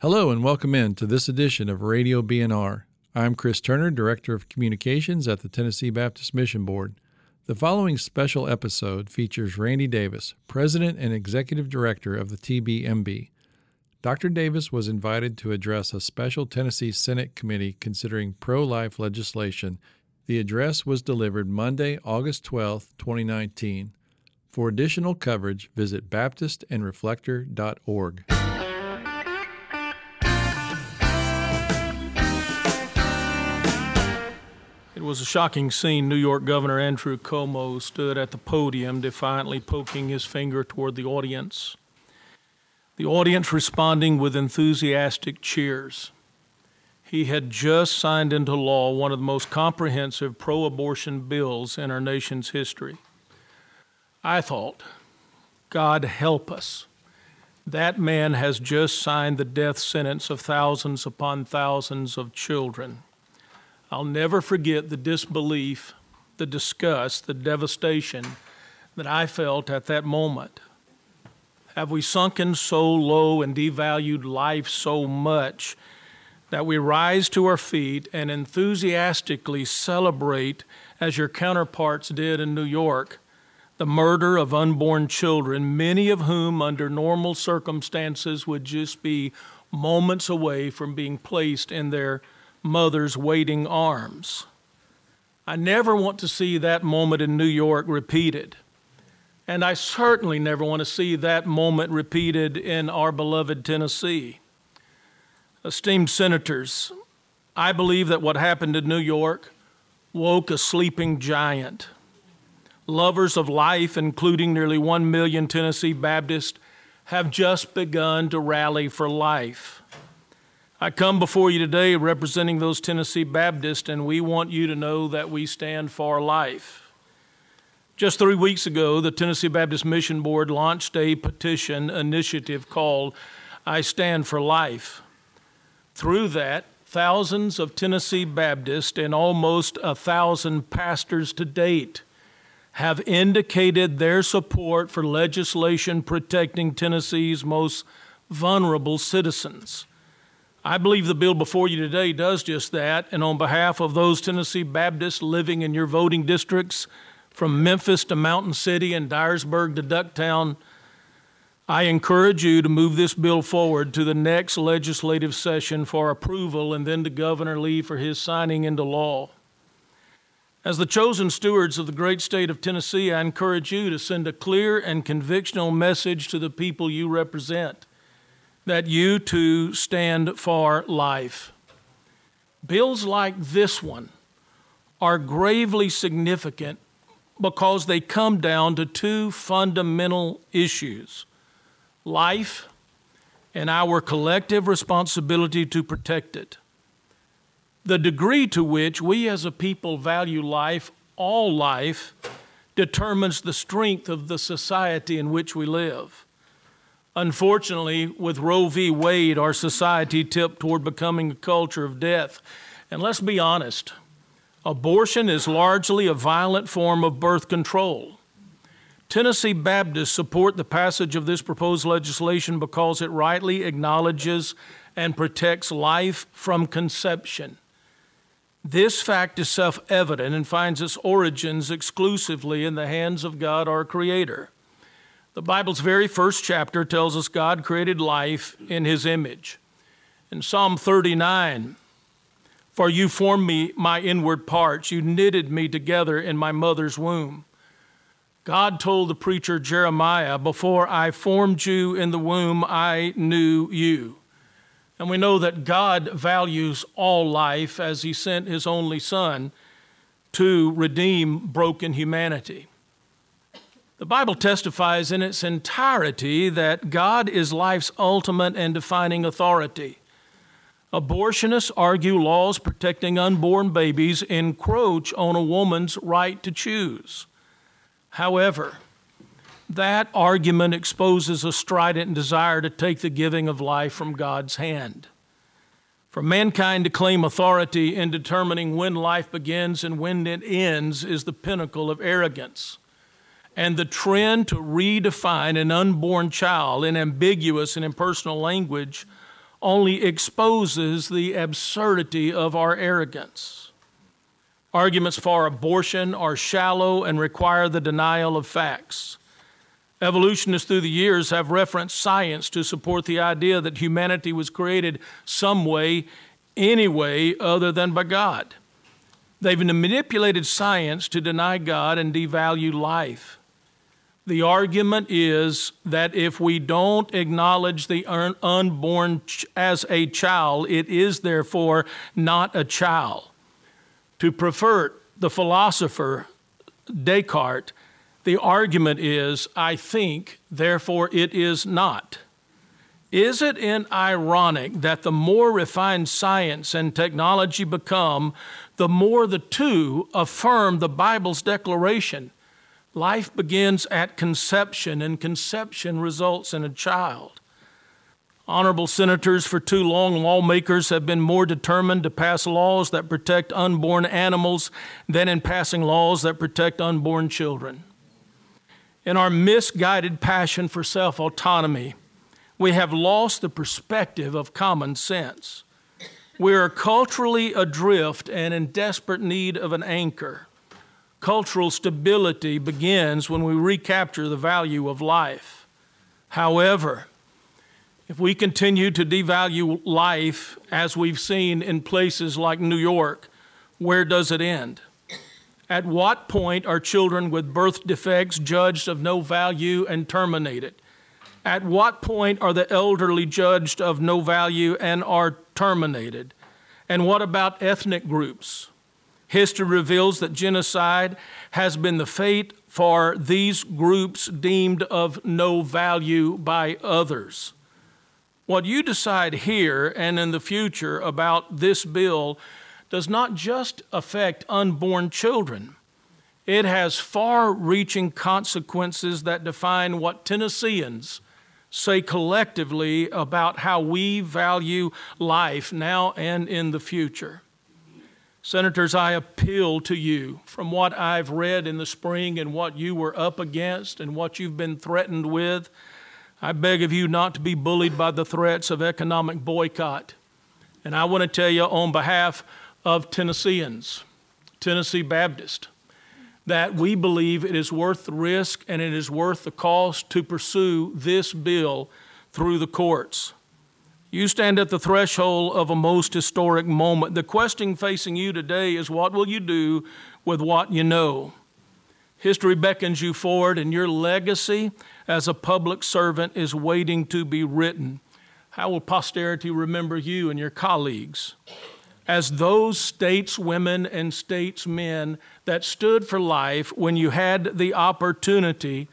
Hello and welcome in to this edition of Radio B&R. I'm Chris Turner, Director of Communications at the Tennessee Baptist Mission Board. The following special episode features Randy Davis, President and Executive Director of the TBMB. Dr. Davis was invited to address a special Tennessee Senate committee considering pro life legislation. The address was delivered Monday, August 12, 2019. For additional coverage, visit baptistandreflector.org. It was a shocking scene. New York Governor Andrew Cuomo stood at the podium, defiantly poking his finger toward the audience. The audience responding with enthusiastic cheers. He had just signed into law one of the most comprehensive pro abortion bills in our nation's history. I thought, God help us. That man has just signed the death sentence of thousands upon thousands of children. I'll never forget the disbelief, the disgust, the devastation that I felt at that moment. Have we sunken so low and devalued life so much that we rise to our feet and enthusiastically celebrate, as your counterparts did in New York, the murder of unborn children, many of whom, under normal circumstances, would just be moments away from being placed in their mother's waiting arms. I never want to see that moment in New York repeated. And I certainly never want to see that moment repeated in our beloved Tennessee. Esteemed senators, I believe that what happened in New York woke a sleeping giant. Lovers of life, including nearly 1 million Tennessee Baptists, have just begun to rally for life. I come before you today representing those Tennessee Baptists, and we want you to know that we stand for life. Just three weeks ago, the Tennessee Baptist Mission Board launched a petition initiative called I Stand for Life. Through that, thousands of Tennessee Baptists and almost a thousand pastors to date have indicated their support for legislation protecting Tennessee's most vulnerable citizens. I believe the bill before you today does just that. And on behalf of those Tennessee Baptists living in your voting districts, from Memphis to Mountain City and Dyersburg to Ducktown, I encourage you to move this bill forward to the next legislative session for approval and then to Governor Lee for his signing into law. As the chosen stewards of the great state of Tennessee, I encourage you to send a clear and convictional message to the people you represent that you too stand for life. Bills like this one are gravely significant because they come down to two fundamental issues life and our collective responsibility to protect it. The degree to which we as a people value life, all life, determines the strength of the society in which we live. Unfortunately, with Roe v. Wade, our society tipped toward becoming a culture of death. And let's be honest abortion is largely a violent form of birth control. Tennessee Baptists support the passage of this proposed legislation because it rightly acknowledges and protects life from conception. This fact is self evident and finds its origins exclusively in the hands of God, our Creator. The Bible's very first chapter tells us God created life in his image. In Psalm 39, for you formed me my inward parts, you knitted me together in my mother's womb. God told the preacher Jeremiah, Before I formed you in the womb, I knew you. And we know that God values all life as He sent His only Son to redeem broken humanity. The Bible testifies in its entirety that God is life's ultimate and defining authority. Abortionists argue laws protecting unborn babies encroach on a woman's right to choose. However, that argument exposes a strident desire to take the giving of life from God's hand. For mankind to claim authority in determining when life begins and when it ends is the pinnacle of arrogance and the trend to redefine an unborn child in ambiguous and impersonal language only exposes the absurdity of our arrogance. Arguments for abortion are shallow and require the denial of facts. Evolutionists through the years have referenced science to support the idea that humanity was created some way, any way other than by God. They've manipulated science to deny God and devalue life. The argument is that if we don't acknowledge the unborn as a child, it is therefore not a child. To prefer the philosopher Descartes, the argument is, I think, therefore it is not. Is it in ironic that the more refined science and technology become, the more the two affirm the Bible's declaration Life begins at conception, and conception results in a child. Honorable senators for too long, lawmakers have been more determined to pass laws that protect unborn animals than in passing laws that protect unborn children. In our misguided passion for self autonomy, we have lost the perspective of common sense. We are culturally adrift and in desperate need of an anchor. Cultural stability begins when we recapture the value of life. However, if we continue to devalue life, as we've seen in places like New York, where does it end? At what point are children with birth defects judged of no value and terminated? At what point are the elderly judged of no value and are terminated? And what about ethnic groups? History reveals that genocide has been the fate for these groups deemed of no value by others. What you decide here and in the future about this bill does not just affect unborn children. It has far reaching consequences that define what Tennesseans say collectively about how we value life now and in the future. Senators, I appeal to you from what I've read in the spring and what you were up against and what you've been threatened with. I beg of you not to be bullied by the threats of economic boycott. And I want to tell you on behalf of Tennesseans, Tennessee Baptist, that we believe it is worth the risk and it is worth the cost to pursue this bill through the courts. You stand at the threshold of a most historic moment. The question facing you today is what will you do with what you know? History beckons you forward, and your legacy as a public servant is waiting to be written. How will posterity remember you and your colleagues? As those stateswomen and statesmen that stood for life when you had the opportunity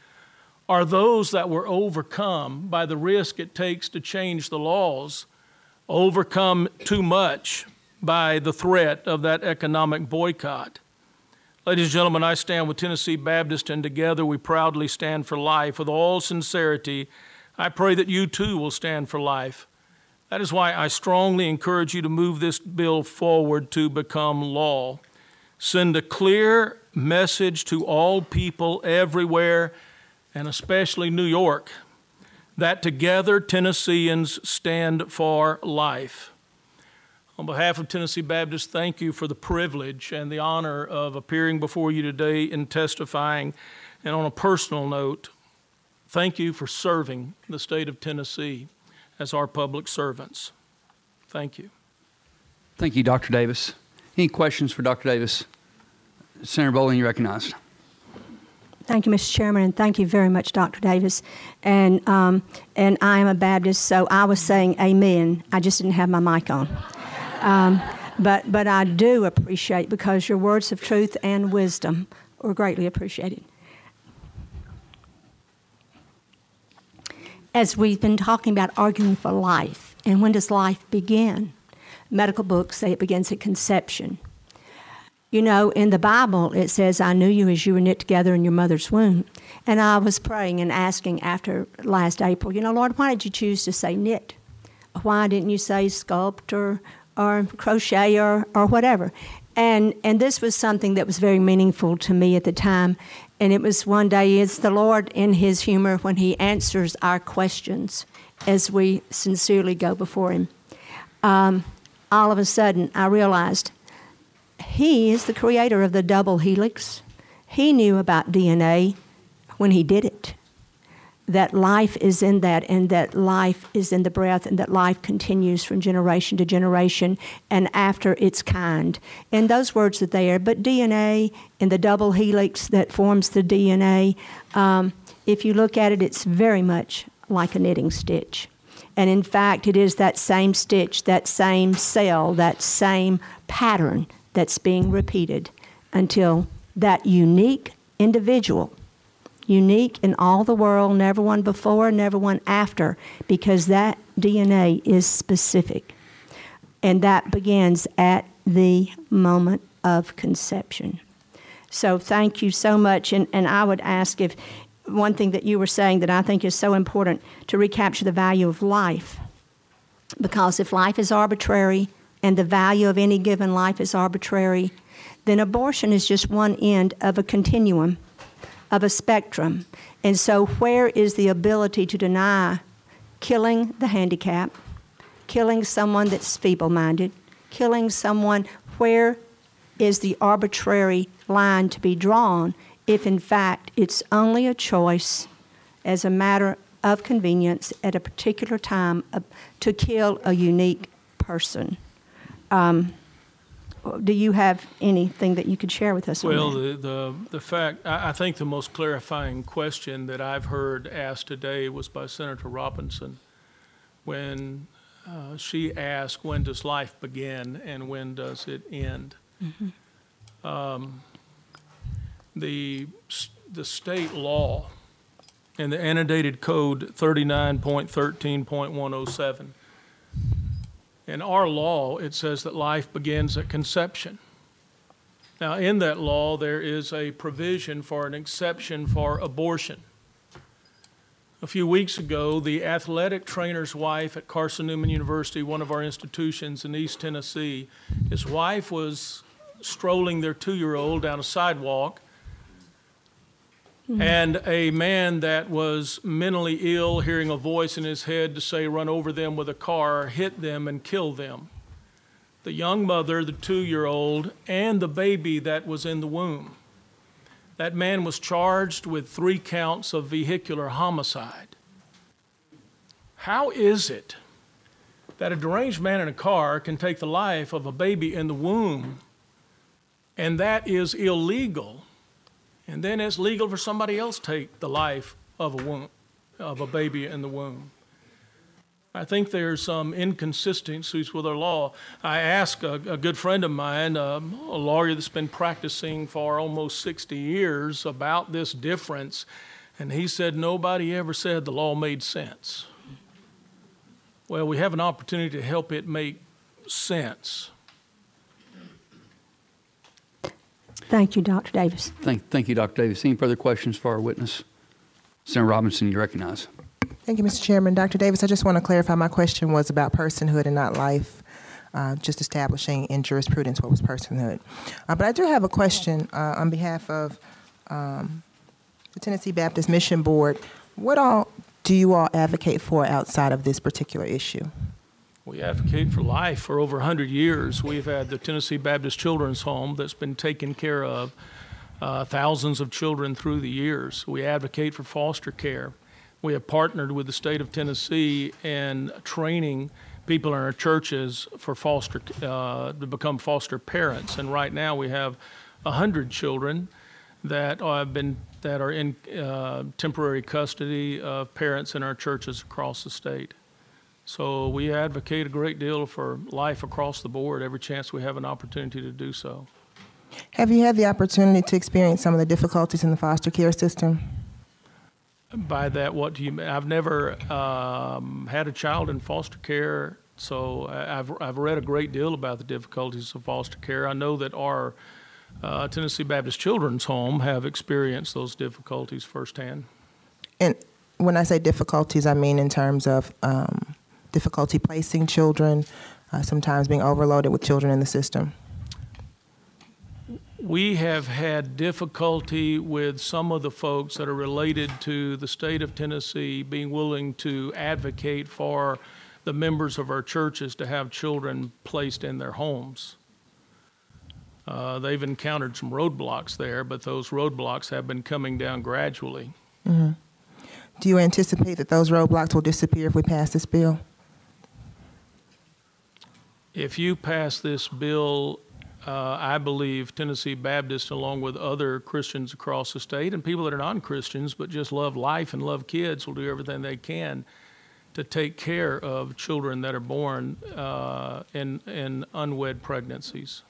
are those that were overcome by the risk it takes to change the laws, overcome too much by the threat of that economic boycott. Ladies and gentlemen, I stand with Tennessee Baptist, and together we proudly stand for life. With all sincerity, I pray that you too will stand for life. That is why I strongly encourage you to move this bill forward to become law. Send a clear message to all people everywhere and especially New York, that together Tennesseans stand for life. On behalf of Tennessee Baptist, thank you for the privilege and the honor of appearing before you today and testifying. And on a personal note, thank you for serving the state of Tennessee as our public servants. Thank you. Thank you, Dr. Davis. Any questions for Dr. Davis? Senator Bowling, you recognized. Thank you, Mr. Chairman, and thank you very much, Dr. Davis. And um, and I am a Baptist, so I was saying Amen. I just didn't have my mic on. Um, but but I do appreciate because your words of truth and wisdom were greatly appreciated. As we've been talking about arguing for life, and when does life begin? Medical books say it begins at conception. You know, in the Bible, it says, I knew you as you were knit together in your mother's womb. And I was praying and asking after last April, you know, Lord, why did you choose to say knit? Why didn't you say sculpt or, or crochet or, or whatever? And, and this was something that was very meaningful to me at the time. And it was one day, it's the Lord in His humor when He answers our questions as we sincerely go before Him. um, all of a sudden I realized he is the creator of the double helix. He knew about DNA when he did it. That life is in that, and that life is in the breath, and that life continues from generation to generation and after its kind. And those words are there, but DNA and the double helix that forms the DNA, um, if you look at it, it's very much like a knitting stitch. And in fact, it is that same stitch, that same cell, that same pattern that's being repeated until that unique individual, unique in all the world, never one before, never one after, because that DNA is specific. And that begins at the moment of conception. So thank you so much. And, and I would ask if one thing that you were saying that I think is so important to recapture the value of life. Because if life is arbitrary and the value of any given life is arbitrary, then abortion is just one end of a continuum, of a spectrum. And so, where is the ability to deny killing the handicapped, killing someone that's feeble minded, killing someone? Where is the arbitrary line to be drawn if in fact it's only a choice as a matter of convenience at a particular time to kill a unique person. Um, do you have anything that you could share with us Well, the, the, the fact, I, I think the most clarifying question that I've heard asked today was by Senator Robinson when uh, she asked, when does life begin and when does it end? Um, the, the state law and the annotated code 39.13.107. In our law, it says that life begins at conception. Now, in that law, there is a provision for an exception for abortion. A few weeks ago, the athletic trainer's wife at Carson Newman University, one of our institutions in East Tennessee, his wife was strolling their two year old down a sidewalk, Mm-hmm. and a man that was mentally ill, hearing a voice in his head to say, run over them with a car, hit them and kill them the young mother, the two year old, and the baby that was in the womb. That man was charged with three counts of vehicular homicide. How is it that a deranged man in a car can take the life of a baby in the womb and that is illegal? And then it's legal for somebody else to take the life of a womb, of a baby in the womb. I think there's some inconsistencies with our law. I asked a, a good friend of mine, um, a lawyer that's been practicing for almost 60 years, about this difference, and he said nobody ever said the law made sense. Well, we have an opportunity to help it make sense. Thank you, Dr. Davis. Thank, thank you, Dr. Davis. Any further questions for our witness? Senator Robinson, you recognize. Thank you, Mr. Chairman. Dr. Davis, I just want to clarify my question was about personhood and not life, uh, just establishing in jurisprudence what was personhood. Uh, but I do have a question uh, on behalf of um, the Tennessee Baptist Mission Board. What all do you all advocate for outside of this particular issue? We advocate for life for over 100 years. We've had the Tennessee Baptist Children's Home that's been taking care of uh, thousands of children through the years. We advocate for foster care. We have partnered with the state of Tennessee in training people in our churches for foster uh, to become foster parents. And right now we have 100 children that have been that are in uh, temporary custody of parents in our churches across the state. So we advocate a great deal for life across the board every chance we have an opportunity to do so. Have you had the opportunity to experience some of the difficulties in the foster care system? By that, what do you mean? I've never um, had a child in foster care, so I- I've, I've read a great deal about the difficulties of foster care. I know that our uh, Tennessee Baptist Children's Home have experienced those difficulties firsthand. And when I say difficulties, I mean in terms of um, difficulty placing children, uh, sometimes being overloaded with children in the system. We have had difficulty with some of the folks that are related to the state of Tennessee being willing to advocate for the members of our churches to have children placed in their homes. Uh, they've encountered some roadblocks there, but those roadblocks have been coming down gradually. Do you anticipate that those roadblocks will disappear if we pass this bill? If you pass this bill, uh, I believe Tennessee Baptist, along with other Christians across the state and people that are non Christians but just love life and love kids, will do everything they can to take care of children that are born uh, in, in unwed pregnancies.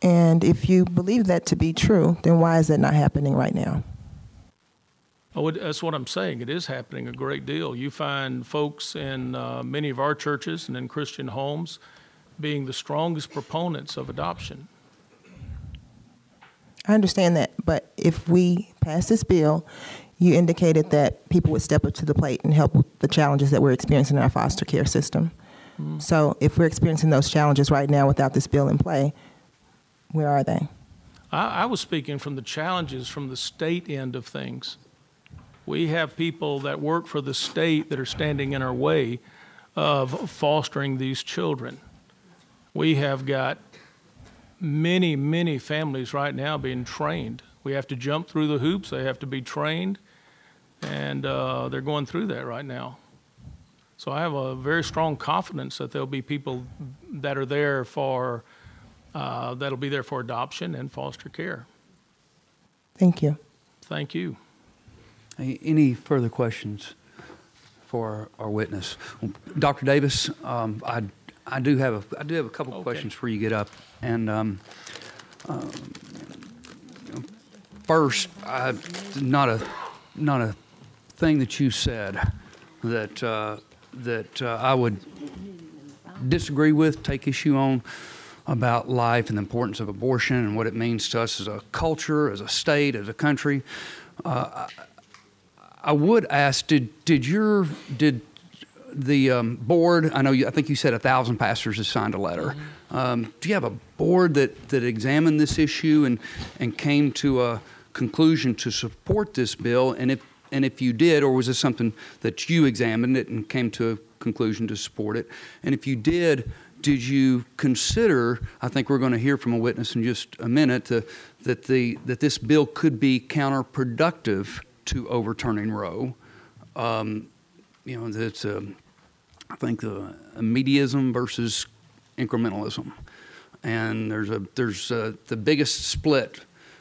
And if you believe that to be true, then why is that not happening right now? Oh, it- that's what I'm saying. It is happening a great deal. You find folks in uh, many of our churches and in Christian homes being the strongest proponents of adoption. I understand that, but if we pass this bill, you indicated that people would step up to the plate and help with the challenges that we're experiencing in our foster care system. So if we're experiencing those challenges right now without this bill in play, where are they? I, I was speaking from the challenges from the state end of things. We have people that work for the state that are standing in our way of fostering these children. We have got many, many families right now being trained. We have to jump through the hoops, they have to be trained, and uh, they're going through that right now. So I have a very strong confidence that there'll be people that are there for uh, that'll be there for adoption and foster care. Thank you. Thank you. Any- further questions for our witness? Dr. Davis, um, I, I do have a, I do have a couple Okay. questions before you get up. And um, um, first, I, not a, not a thing that you said that, uh, that uh, I would disagree with, take issue on about life and the importance of abortion and what it means to us as a culture, as a state, as a country. Uh, I would ask, did did your did the um, board? I know you, I think you said a thousand pastors has signed a letter. Um, do you have a board that that examined this issue and and came to a conclusion to support this bill? And if and if you did, or was this something that you examined it and came to a conclusion to support it? And if you did, did you consider? I think we're going to hear from a witness in just a minute uh, that the that this bill could be counterproductive to overturning Roe. Um, you know, it's um, I think the immediatism versus incrementalism, and there's a there's uh the biggest split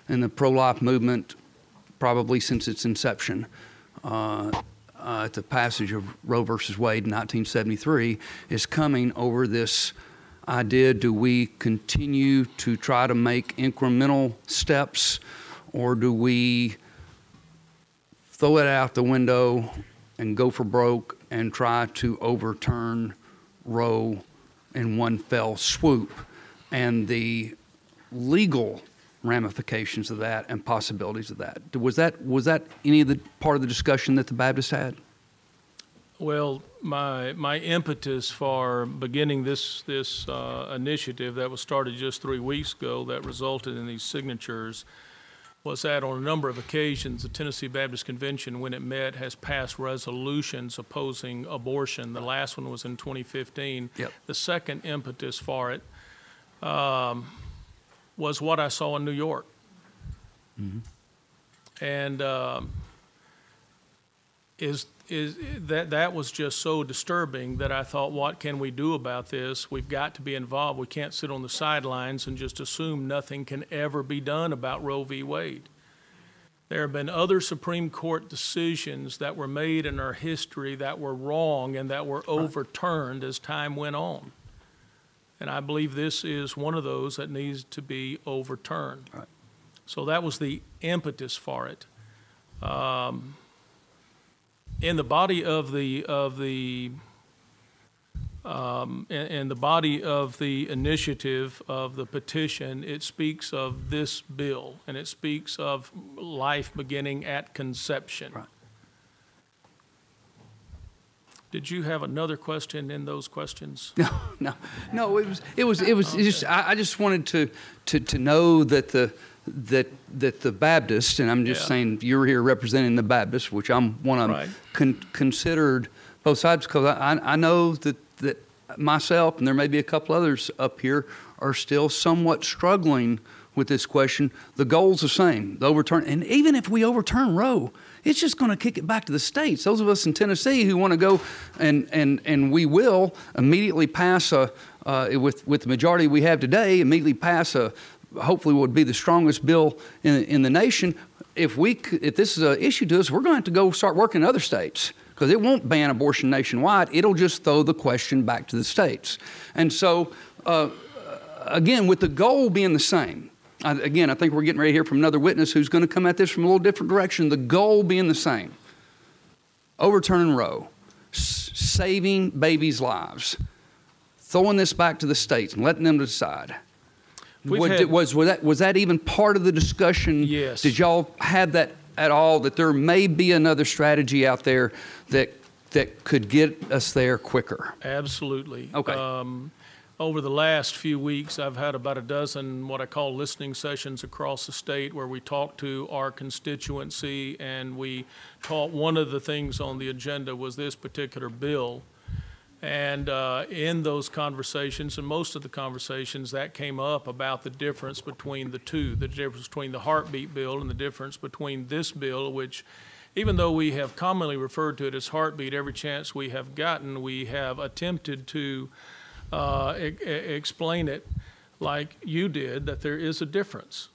in the pro-life movement probably since its inception. Uh, uh, at the passage of Roe versus Wade in 1973 is coming over this idea do we continue to try to make incremental steps or do we throw it out the window and go for broke and try to overturn Roe in one fell swoop and the legal ramifications of that and possibilities of that. Was that was that any of the part of the discussion that the Baptists had? Well, my my impetus for beginning this this uh, initiative that was started just three weeks ago that resulted in these signatures was that on a number of occasions the Tennessee Baptist Convention, when it met, has passed resolutions opposing abortion. The last one was in 2015. Yep. The second impetus for it um, was what I saw in New York. Mm-hmm. And um, is is that that was just so disturbing that I thought, what can we do about this? We've got to be involved. We can't sit on the sidelines and just assume nothing can ever be done about Roe v. Wade. There have been other Supreme Court decisions that were made in our history that were wrong and that were overturned as time went on. And I believe this is one of those that needs to be overturned. Right. So that was the impetus for it. Um, in the body of the of the um, the body of the initiative of the petition, it speaks of this bill and it speaks of life beginning at conception. Right. Did you have another question in those questions? No, no, no. It was, it was, it was. It's just, I, I just wanted to, to, to know that the, that, that the Baptist, and I'm just Yeah. saying you're here representing the Baptist, which I'm one of them, Right. con- considered both sides, because I, I- I know that, that myself, and there may be a couple others up here, are still somewhat struggling with this question. The goal's the same, the overturn, and even if we overturn Roe, it's just going to kick it back to the states. Those of us in Tennessee who want to go and, and, and we will immediately pass a, uh, with, with the majority we have today, immediately pass a, hopefully would be the strongest bill in, in the nation. If we, if this is an issue to us, we're going to have to go start working in other states because it won't ban abortion nationwide. It'll just throw the question back to the states. And so, uh, again, with the goal being the same, again, I think we're getting ready to hear from another witness who's going to come at this from a little different direction. The goal being the same overturning Roe, s- saving babies' lives, throwing this back to the states and letting them decide. What- had- was, was, that, was that even part of the discussion? Yes. Did y'all have that at all, that there may be another strategy out there that, that could get us there quicker? Absolutely. Okay. Um, Over the last few weeks, I've had about a dozen what I call listening sessions across the state where we talk to our constituency and we taught, one of the things on the agenda was this particular bill. And uh, in those conversations, and most of the conversations, that came up about the difference between the two, the difference between the heartbeat bill and the difference between this bill, which, even though we have commonly referred to it as heartbeat every chance we have gotten, we have attempted to uh, e- explain it like you did, that there is a difference.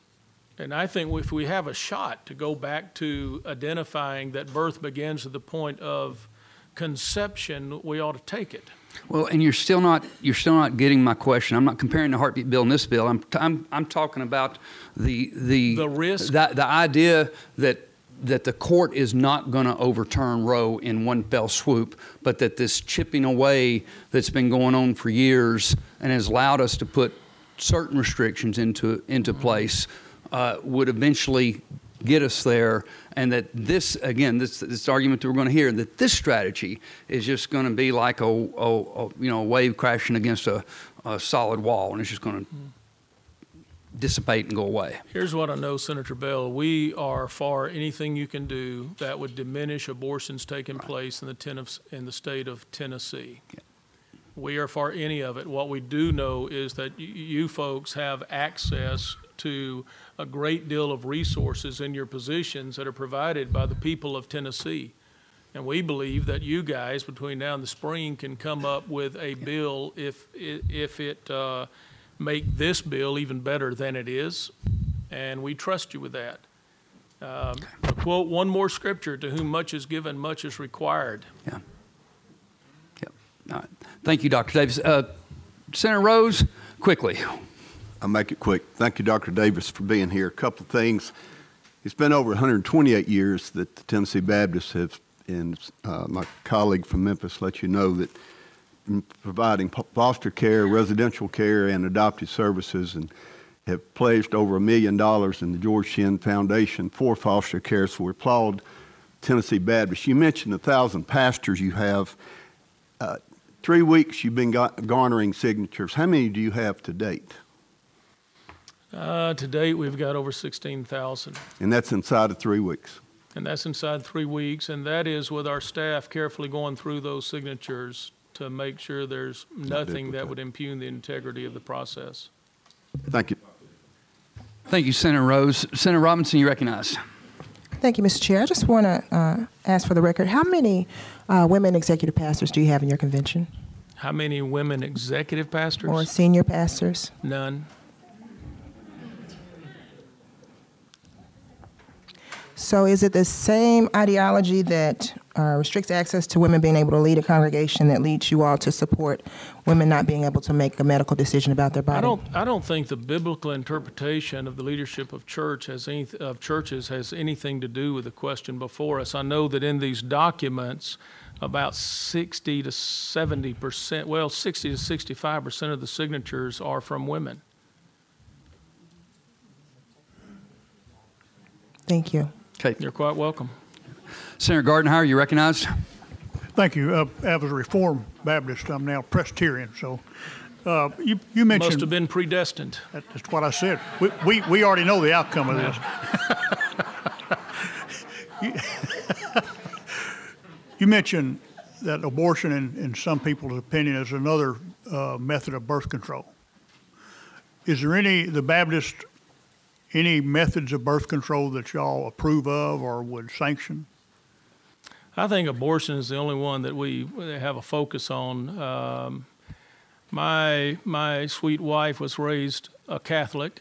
And I think if we have a shot to go back to identifying that birth begins at the point of conception, we ought to take it. Well, and you're still not you're still not getting my question. I'm not comparing the heartbeat bill and this bill. I'm I'm I'm talking about the the The risk? the, the idea that that the court is not going to overturn Roe in one fell swoop, but that this chipping away that's been going on for years and has allowed us to put certain restrictions into into place uh, would eventually get us there, and that this again, this this argument that we're going to hear that this strategy is just going to be like a, a, a you know a wave crashing against a, a solid wall, and it's just going to dissipate and go away. Here's what I know, Senator Bell. We are for anything you can do that would diminish abortions taking place in the, Tennes- in the state of Tennessee. We are for any of it. What we do know is that y- you folks have access to a great deal of resources in your positions that are provided by the people of Tennessee. And we believe that you guys, between now and the spring, can come up with a bill if, if it, uh, make this bill even better than it is, and we trust you with that. Um, to Quote one more scripture, to whom much is given, much is required. Yeah. Yep. All right. Thank you, Dr. Davis. Uh, Senator Rose, quickly. I'll make it quick. Thank you, Dr. Davis, for being here. A couple of things. It's been over 128 years that the Tennessee Baptists have, and uh, my colleague from Memphis let you know that in providing foster care, residential care, and adoptive services, and have pledged over a million dollars in the George Shinn Foundation for foster care. So we applaud Tennessee Baptists. You mentioned a thousand pastors you have. Uh, three weeks you've been ga- garnering signatures. How many do you have to date? Uh, to date, we've got over sixteen thousand, And that's inside of three weeks. and that's inside three weeks, and that is with our staff carefully going through those signatures to make sure there's nothing that would impugn the integrity of the process. Thank you. Thank you, Senator Rose. Senator Robinson, you recognize. Thank you, Mr. Chair. I just want to uh, ask for the record, how many uh, women executive pastors do you have in your convention? How many women executive pastors? Or senior pastors? None. So is it the same ideology that uh, restricts access to women being able to lead a congregation that leads you all to support women not being able to make a medical decision about their body? I don't, I don't think the biblical interpretation of the leadership of church has any, of churches has anything to do with the question before us. I know that in these documents, about 60 to 70 percent, well, 60 to 65 percent of the signatures are from women. Thank you. Okay. You're quite welcome. Senator Gardenhire, you recognized. Thank you. Uh, I was a Reformed Baptist. I'm now Presbyterian. So uh, you, you mentioned Must have been predestined. that- that's what I said. We, we, we already know the outcome of this. you, you mentioned that abortion, in, in some people's opinion, is another uh, method of birth control. Is there any, the Baptist, any methods of birth control that y'all approve of or would sanction? I think abortion is the only one that we have a focus on. Um, my my sweet wife was raised a Catholic,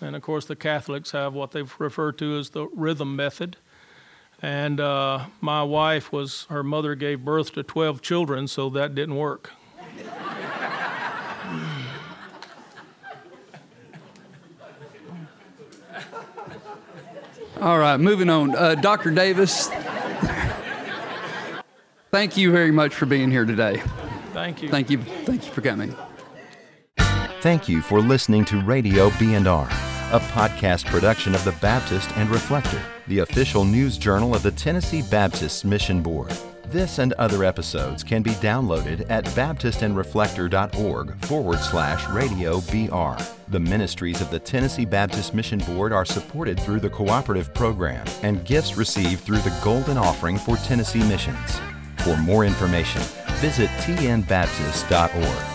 and of course the Catholics have what they've referred to as the rhythm method. And uh, my wife was her mother gave birth to twelve children, so that didn't work. All right, moving on. Uh, Dr. Davis, thank you very much for being here today. Thank you. Thank you. Thank you for coming. Thank you for listening to Radio B&R, a podcast production of the Baptist and Reflector, the official news journal of the Tennessee Baptist Mission Board. This and other episodes can be downloaded at baptistandreflector.org forward slash radio BR. The ministries of the Tennessee Baptist Mission Board are supported through the cooperative program and gifts received through the Golden Offering for Tennessee Missions. For more information, visit tnbaptist.org.